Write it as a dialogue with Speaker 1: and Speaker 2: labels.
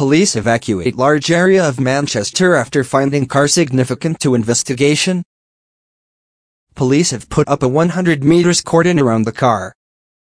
Speaker 1: police evacuate large area of Manchester after finding car significant to investigation? Police have put up a 100 meters cordon around the car,